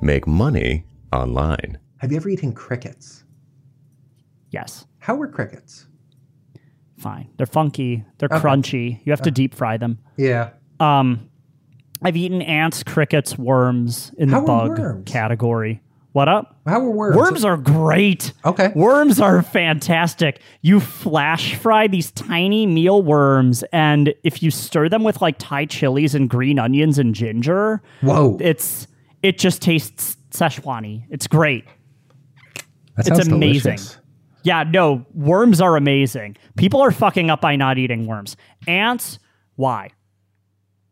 make money online. Have you ever eaten crickets? Yes. How were crickets? Fine. They're funky. They're Okay. crunchy. You have to deep fry them. Yeah. Um, I've eaten ants, crickets, worms in the How are bug worms? category. What up? How were worms? Worms are great. Okay. Worms are fantastic. You flash fry these tiny meal worms, and if you stir them with like Thai chilies and green onions and ginger, Whoa. it's it just tastes Szechuani. It's great. That it's sounds amazing. delicious. Yeah, no, worms are amazing. People are fucking up by not eating worms. Ants, why?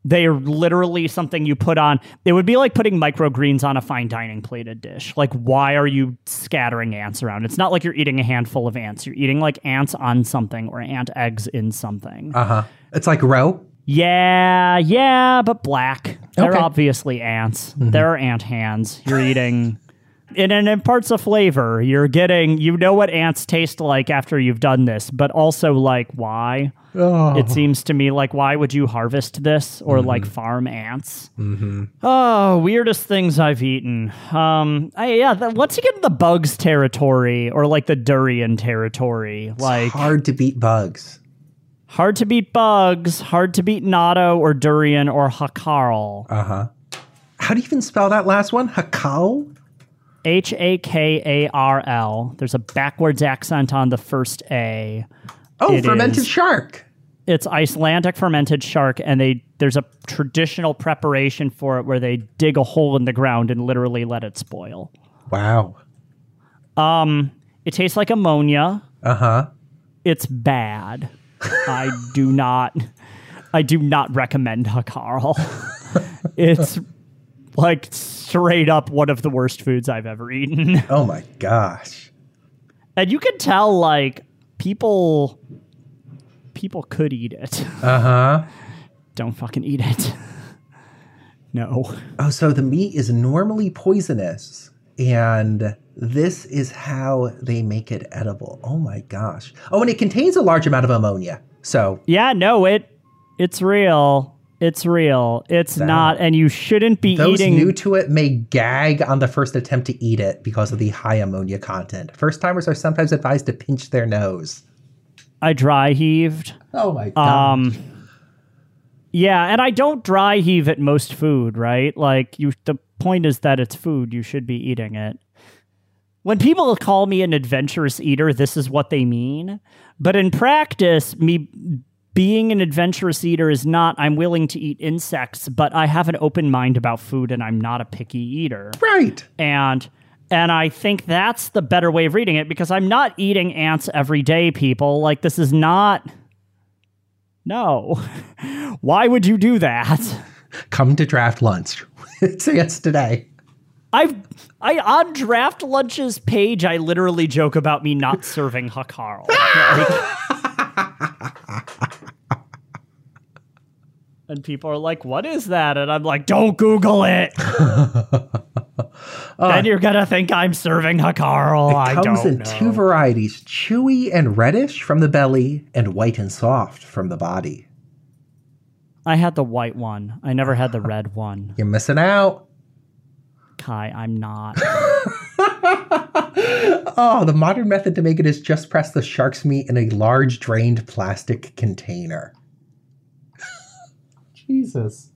They are literally something you put on. It would be like putting microgreens on a fine dining plated dish. Like, why are you scattering ants around? It's not like you're eating a handful of ants. You're eating like ants on something or ant eggs in something. Uh huh. It's like roe. Yeah, yeah, but black. They're Okay. obviously ants. They're ant hands. You're eating. And it imparts a flavor. You're getting, you know what ants taste like after you've done this, but also like why? Oh. It seems to me like why would you harvest this or like farm ants? Mm-hmm. Oh, weirdest things I've eaten. Um, I, yeah, the, once you get in the bugs territory or like the durian territory, like Hard to beat bugs. Hard to beat bugs, hard to beat natto or durian or hakarl. Uh huh. How do you even spell that last one? Hakao? H A K A R L. There's a backwards accent on the first A. Oh, It fermented is. shark. It's Icelandic fermented shark, and they there's a traditional preparation for it where they dig a hole in the ground and literally let it spoil. Wow. Um, it tastes like ammonia. Uh huh. It's bad. I do not I do not recommend Hakarl. it's like straight up one of the worst foods I've ever eaten. Oh my gosh. And you can tell like people people could eat it. Uh huh. Don't fucking eat it. No. Oh, so the meat is normally poisonous, and this is how they make it edible. Oh my gosh. Oh, and it contains a large amount of ammonia. So, Yeah, no, it it's real. It's real. It's not and you shouldn't be those eating Those new to it may gag on the first attempt to eat it because of the high ammonia content. First timers are sometimes advised to pinch their nose. I dry heaved. Oh my god. Um Yeah, and I don't dry heave at most food, right? Like you the point is that it's food, you should be eating it. When people call me an adventurous eater, this is what they mean. But in practice, me being an adventurous eater is not I'm willing to eat insects, but I have an open mind about food and I'm not a picky eater right. and and I think that's the better way of reading it because I'm not eating ants every day, people. Like this is not. No, why would you do that? Come to draft lunch. it's yes today. I've I on Draft Lunch's page, I literally joke about me not serving Hakarl. Like- and people are like, "What is that?" And I'm like, "Don't Google it." Uh, then you're gonna think I'm serving Hakarl. I Comes in know. two varieties chewy and reddish from the belly, and white and soft from the body. I had the white one. I never had the red one. You're missing out. Kai, I'm not. Oh, the modern method to make it is just press the shark's meat in a large drained plastic container. Jesus.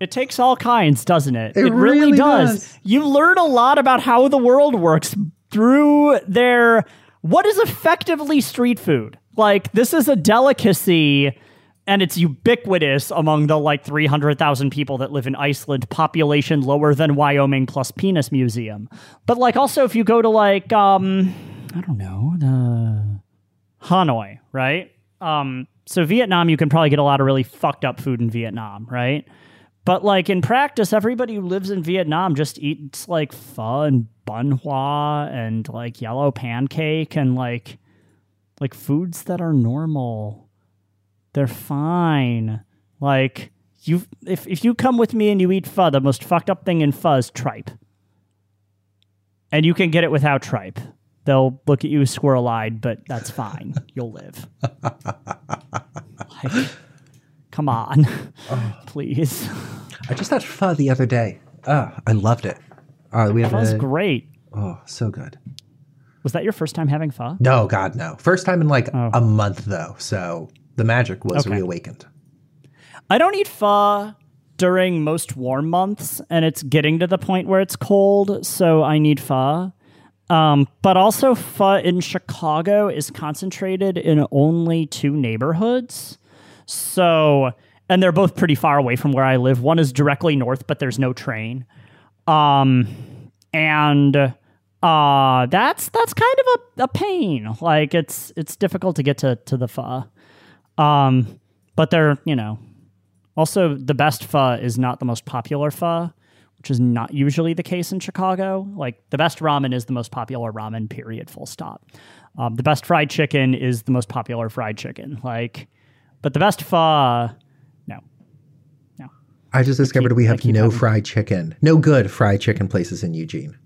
It takes all kinds, doesn't it? It really, really does. does. You learn a lot about how the world works through their what is effectively street food. Like this is a delicacy and it's ubiquitous among the like 300,000 people that live in Iceland, population lower than Wyoming plus penis museum. But like also if you go to like um I don't know, the Hanoi, right? Um, so Vietnam, you can probably get a lot of really fucked up food in Vietnam, right? But like in practice, everybody who lives in Vietnam just eats like pho and bun hoa and like yellow pancake and like like foods that are normal. They're fine. Like you, if if you come with me and you eat pho, the most fucked up thing in pho is tripe, and you can get it without tripe. They'll look at you squirrel eyed, but that's fine. You'll live. Like, come on, please. I just had pho the other day. Ah, I loved it. Uh, we have Pho's a, great. oh, so good. Was that your first time having pho? No, God, no. First time in like Oh. a month though, so the magic was Okay. reawakened. I don't eat pho during most warm months, and it's getting to the point where it's cold, so I need pho. Um, but also, pho in Chicago is concentrated in only two neighborhoods. So, and they're both pretty far away from where I live. One is directly north, but there's no train. Um, and uh, that's that's kind of a, a pain. Like it's it's difficult to get to to the pho. Um, but they're you know also, the best pho is not the most popular pho, which is not usually the case in Chicago. Like the best ramen is the most popular ramen. Period. Full stop. Um, the best fried chicken is the most popular fried chicken. Like, but the best pho, no, no. I just discovered we have no having- fried chicken, no good fried chicken places in Eugene.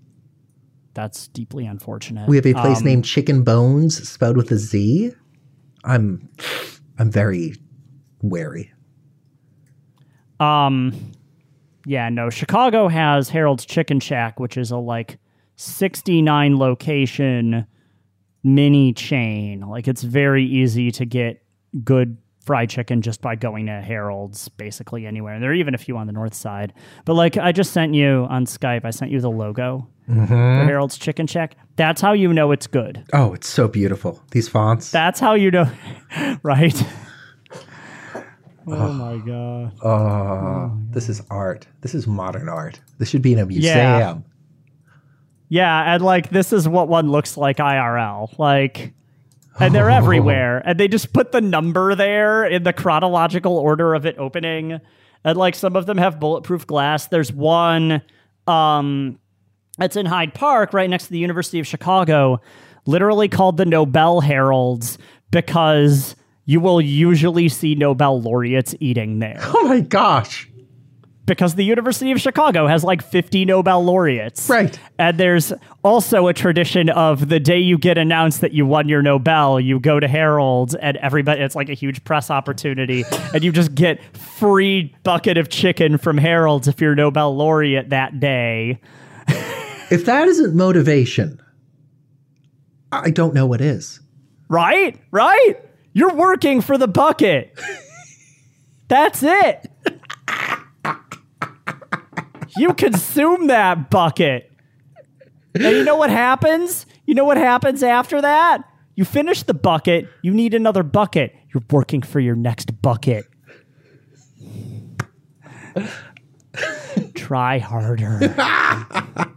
That's deeply unfortunate. We have a place Um, named Chicken Bones, spelled with a Z. I'm, I'm very wary. Um, yeah, no. Chicago has Harold's Chicken Shack, which is a like 69 location mini chain. Like it's very easy to get good fried chicken just by going to Harold's basically anywhere. And there are even a few on the north side. But like I just sent you on Skype, I sent you the logo mm-hmm. for Harold's Chicken Shack. That's how you know it's good. Oh, it's so beautiful. These fonts. That's how you know, right? Oh my god. oh, this is art. This is modern art. This should be in a museum. Yeah. Yeah, and like this is what one looks like IRL. Like and they're everywhere. And they just put the number there in the chronological order of it opening. And like some of them have bulletproof glass. There's one um that's in Hyde Park, right next to the University of Chicago, literally called the Nobel Harold's because you will usually see Nobel laureates eating there Oh my gosh. Because the University of Chicago has like 50 Nobel laureates. Right. And there's also a tradition of the day you get announced that you won your Nobel, you go to Harold's and everybody, it's like a huge press opportunity. and you just get free bucket of chicken from Harold's if you're Nobel laureate that day. If that isn't motivation, I don't know what is. Right? Right? You're working for the bucket. That's it. You consume that bucket. And you know what happens? You know what happens after that? You finish the bucket, you need another bucket. You're working for your next bucket. Try harder.